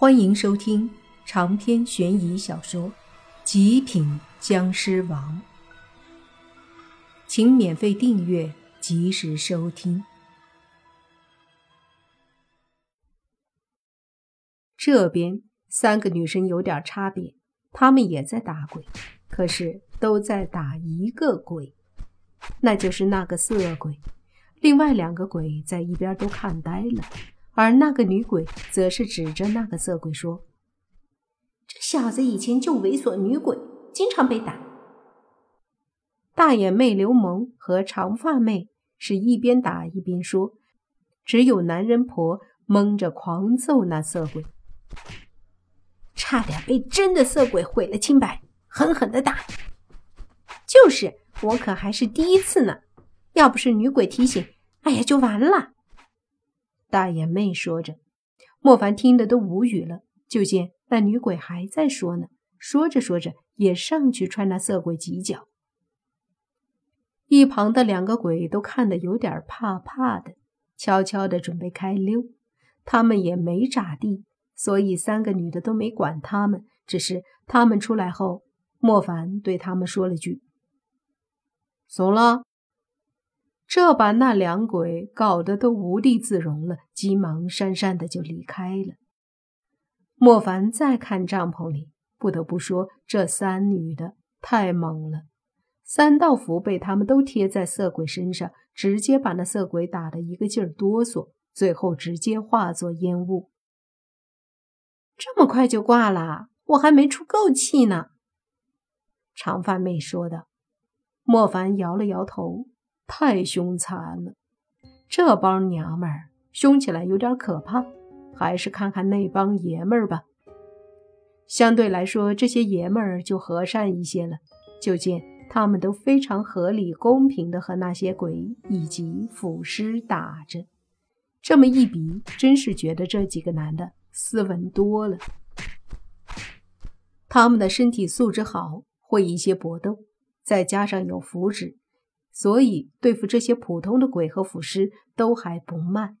欢迎收听长篇悬疑小说《极品僵尸王》，请免费订阅，及时收听。这边三个女生有点差别，她们也在打鬼，可是都在打一个鬼，那就是那个色鬼。另外两个鬼在一边都看呆了。而那个女鬼则是指着那个色鬼说：“这小子以前就猥琐女鬼，经常被打。”大眼妹刘萌和长发妹是一边打一边说，只有男人婆蒙着狂揍那色鬼，差点被真的色鬼毁了清白，狠狠的打。就是我可还是第一次呢，要不是女鬼提醒，哎呀，就完了。大眼妹说着，莫凡听得都无语了。就见那女鬼还在说呢，说着说着也上去踹那色鬼几脚。一旁的两个鬼都看得有点怕怕的，悄悄的准备开溜。他们也没咋地，所以三个女的都没管他们。只是他们出来后，莫凡对他们说了句：“怂了。”这把那两鬼搞得都无地自容了，急忙讪讪的就离开了。莫凡再看帐篷里，不得不说这三女的太猛了，三道符被他们都贴在色鬼身上，直接把那色鬼打得一个劲儿哆嗦，最后直接化作烟雾。这么快就挂了，我还没出够气呢。长发妹说道。莫凡摇了摇头。太凶残了，这帮娘们儿凶起来有点可怕，还是看看那帮爷们儿吧。相对来说，这些爷们儿就和善一些了。就见他们都非常合理、公平的和那些鬼以及腐尸打着，这么一比，真是觉得这几个男的斯文多了。他们的身体素质好，会一些搏斗，再加上有符纸。所以对付这些普通的鬼和腐尸都还不慢，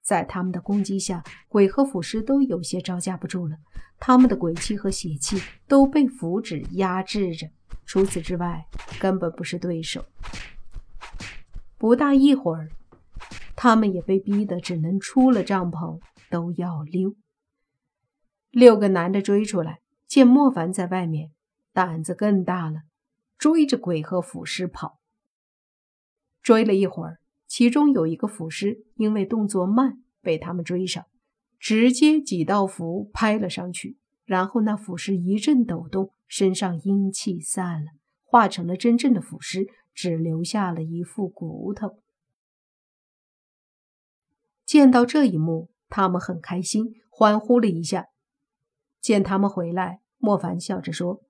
在他们的攻击下，鬼和腐尸都有些招架不住了。他们的鬼气和血气都被符纸压制着，除此之外根本不是对手。不大一会儿，他们也被逼得只能出了帐篷，都要溜。六个男的追出来，见莫凡在外面，胆子更大了，追着鬼和腐尸跑。追了一会儿，其中有一个腐尸因为动作慢，被他们追上，直接几道符拍了上去。然后那腐尸一阵抖动，身上阴气散了，化成了真正的腐尸，只留下了一副骨头。见到这一幕，他们很开心，欢呼了一下。见他们回来，莫凡笑着说：“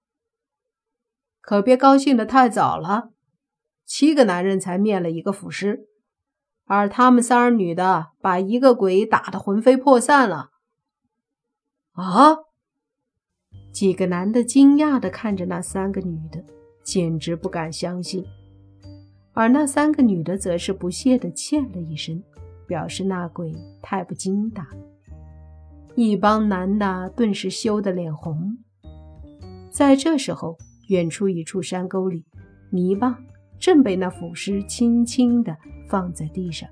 可别高兴的太早了。”七个男人才灭了一个腐尸，而他们仨儿女的把一个鬼打得魂飞魄散了。啊！几个男的惊讶地看着那三个女的，简直不敢相信。而那三个女的则是不屑地欠了一声，表示那鬼太不经打。一帮男的顿时羞得脸红。在这时候，远处一处山沟里，泥巴。正被那腐尸轻轻地放在地上，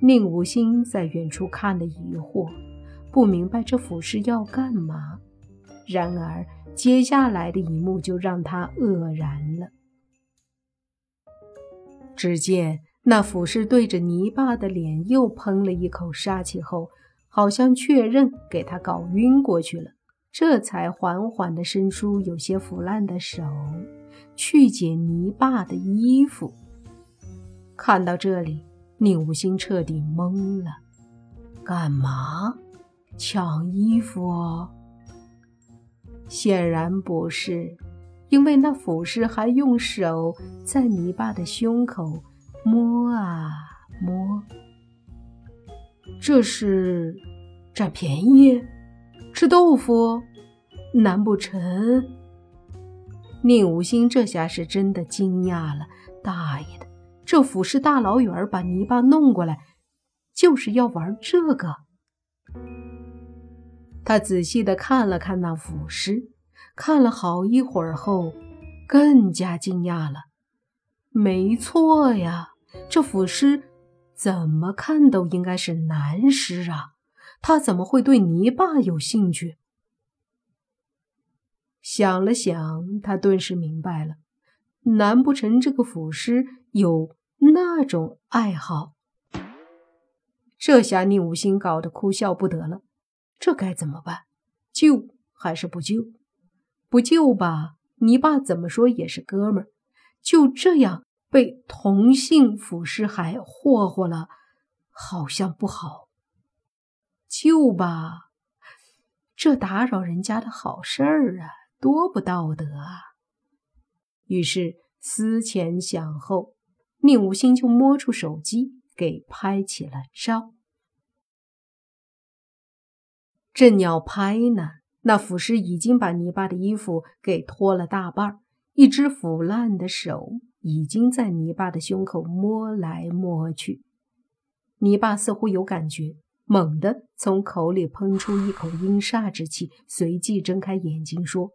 宁无心在远处看了疑惑，不明白这腐尸要干嘛。然而接下来的一幕就让他愕然了。只见那腐尸对着泥巴的脸又喷了一口杀气后，好像确认给他搞晕过去了，这才缓缓地伸出有些腐烂的手。去捡泥巴的衣服。看到这里，宁无心彻底懵了。干嘛？抢衣服？显然不是，因为那腐尸还用手在泥巴的胸口摸啊摸。这是占便宜？吃豆腐？难不成？宁无心这下是真的惊讶了，大爷的，这腐尸大老远把泥巴弄过来，就是要玩这个。他仔细的看了看那腐尸，看了好一会儿后，更加惊讶了。没错呀，这腐尸怎么看都应该是男尸啊，他怎么会对泥巴有兴趣？想了想，他顿时明白了，难不成这个腐尸有那种爱好？这下宁武心搞得哭笑不得了，这该怎么办？救还是不救？不救吧，泥巴怎么说也是哥们儿，就这样被同性腐尸还霍霍了，好像不好。救吧，这打扰人家的好事儿啊！多不道德啊！于是思前想后，宁无心就摸出手机给拍起了照。正要拍呢，那腐尸已经把泥巴的衣服给脱了大半，一只腐烂的手已经在泥巴的胸口摸来摸去。泥巴似乎有感觉，猛地从口里喷出一口阴煞之气，随即睁开眼睛说。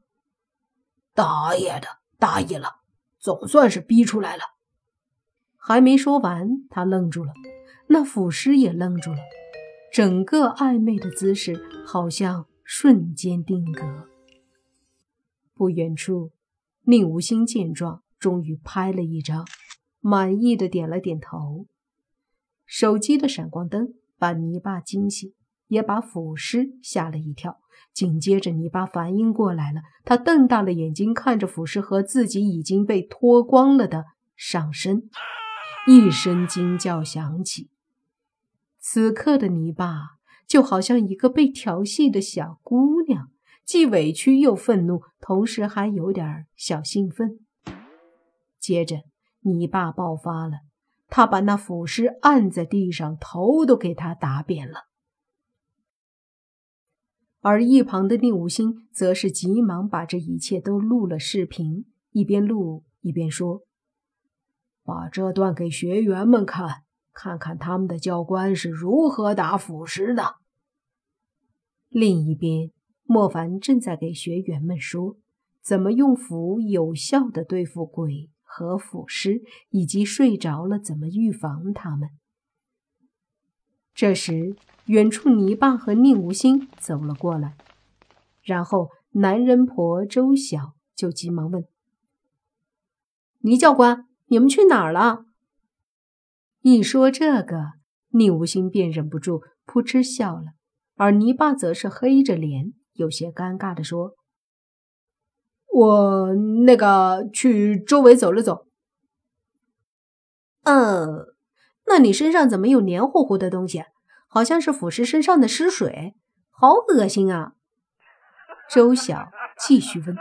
大爷的，大意了，总算是逼出来了。还没说完，他愣住了，那腐尸也愣住了，整个暧昧的姿势好像瞬间定格。不远处，宁无心见状，终于拍了一张，满意的点了点头。手机的闪光灯把泥巴惊醒。也把腐尸吓了一跳。紧接着，泥巴反应过来了，他瞪大了眼睛看着腐尸和自己已经被脱光了的上身，一声惊叫响起。此刻的泥巴就好像一个被调戏的小姑娘，既委屈又愤怒，同时还有点小兴奋。接着，泥巴爆发了，他把那腐尸按在地上，头都给他打扁了。而一旁的宁武星则是急忙把这一切都录了视频，一边录一边说：“把这段给学员们看，看看他们的教官是如何打腐尸的。”另一边，莫凡正在给学员们说怎么用符有效的对付鬼和腐尸，以及睡着了怎么预防他们。这时。远处，泥巴和宁无心走了过来，然后男人婆周晓就急忙问：“倪教官，你们去哪儿了？”一说这个，宁无心便忍不住扑哧笑了，而泥巴则是黑着脸，有些尴尬的说：“我那个去周围走了走。”“嗯，那你身上怎么有黏糊糊的东西？”好像是腐尸身上的尸水，好恶心啊！周晓继续问，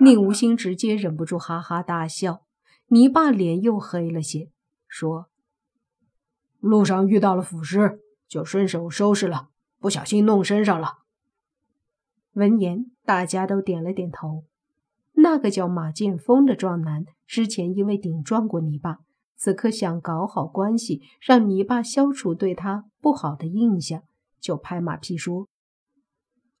宁无心直接忍不住哈哈大笑。泥巴脸又黑了些，说：“路上遇到了腐尸，就顺手收拾了，不小心弄身上了。”闻言，大家都点了点头。那个叫马剑锋的壮男，之前因为顶撞过泥巴。此刻想搞好关系，让泥巴消除对他不好的印象，就拍马屁说：“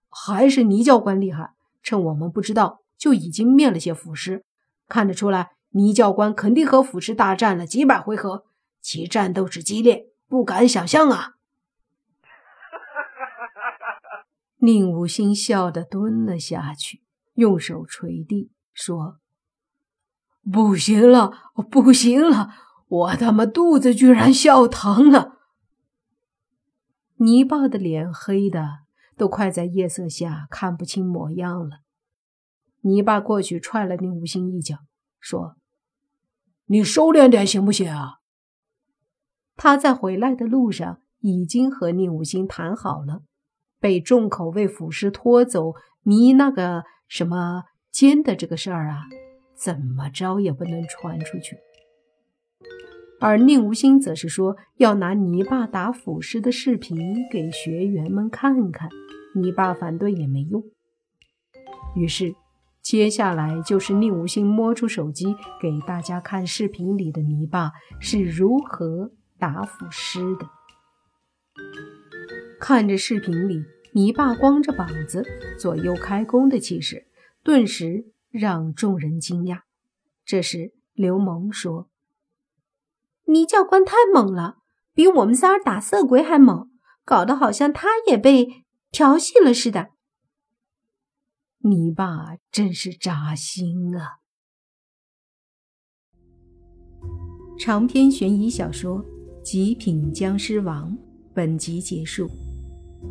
还是倪教官厉害，趁我们不知道，就已经灭了些腐尸。看得出来，倪教官肯定和腐尸大战了几百回合，其战斗之激烈，不敢想象啊！”宁无心笑得蹲了下去，用手捶地说：“不行了，不行了！”我他妈肚子居然笑疼了！泥巴的脸黑的都快在夜色下看不清模样了。泥巴过去踹了宁无心一脚，说：“你收敛点行不行啊？”他在回来的路上已经和宁无心谈好了，被重口味腐尸拖走迷那个什么尖的这个事儿啊，怎么着也不能传出去。而宁无心则是说要拿泥巴打腐尸的视频给学员们看看，泥巴反对也没用。于是，接下来就是宁无心摸出手机给大家看视频里的泥巴是如何打腐尸的。看着视频里泥巴光着膀子，左右开弓的气势，顿时让众人惊讶。这时，刘蒙说：“倪教官太猛了，比我们仨打色鬼还猛，搞得好像他也被调戏了似的。”你爸真是扎心啊！长篇悬疑小说《极品僵尸王》本集结束，